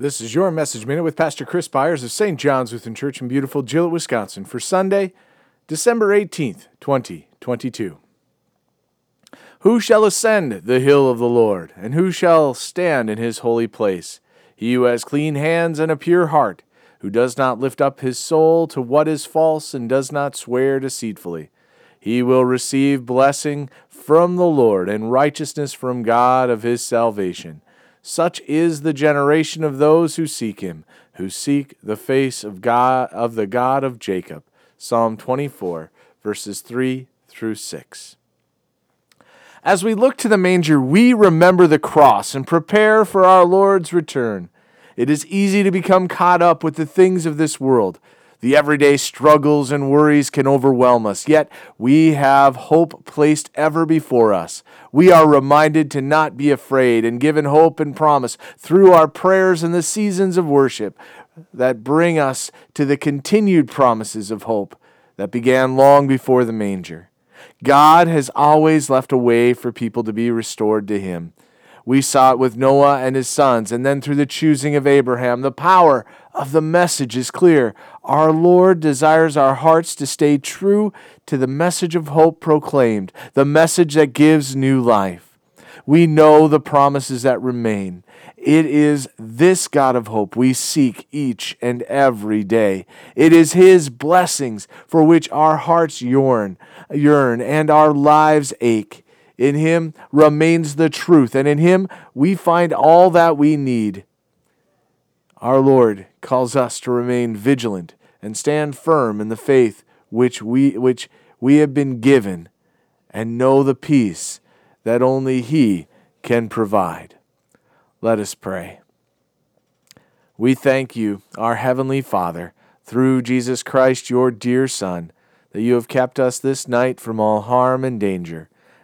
This is your Message Minute with Pastor Chris Byers of St. John's Lutheran Church in beautiful Gillett, Wisconsin for Sunday, December 18th, 2022. Who shall ascend the hill of the Lord, and who shall stand in his holy place? He who has clean hands and a pure heart, who does not lift up his soul to what is false and does not swear deceitfully. He will receive blessing from the Lord and righteousness from God of his salvation. Such is the generation of those who seek him, who seek the face of God of the God of Jacob. Psalm 24 verses 3 through 6. As we look to the manger, we remember the cross and prepare for our Lord's return. It is easy to become caught up with the things of this world. The everyday struggles and worries can overwhelm us, yet we have hope placed ever before us. We are reminded to not be afraid and given hope and promise through our prayers and the seasons of worship that bring us to the continued promises of hope that began long before the manger. God has always left a way for people to be restored to Him. We saw it with Noah and his sons, and then through the choosing of Abraham. The power of the message is clear. Our Lord desires our hearts to stay true to the message of hope proclaimed, the message that gives new life. We know the promises that remain. It is this God of hope we seek each and every day. It is His blessings for which our hearts yearn, yearn and our lives ache. In him remains the truth, and in him we find all that we need. Our Lord calls us to remain vigilant and stand firm in the faith which we, which we have been given, and know the peace that only He can provide. Let us pray. We thank you, our Heavenly Father, through Jesus Christ, your dear Son, that you have kept us this night from all harm and danger.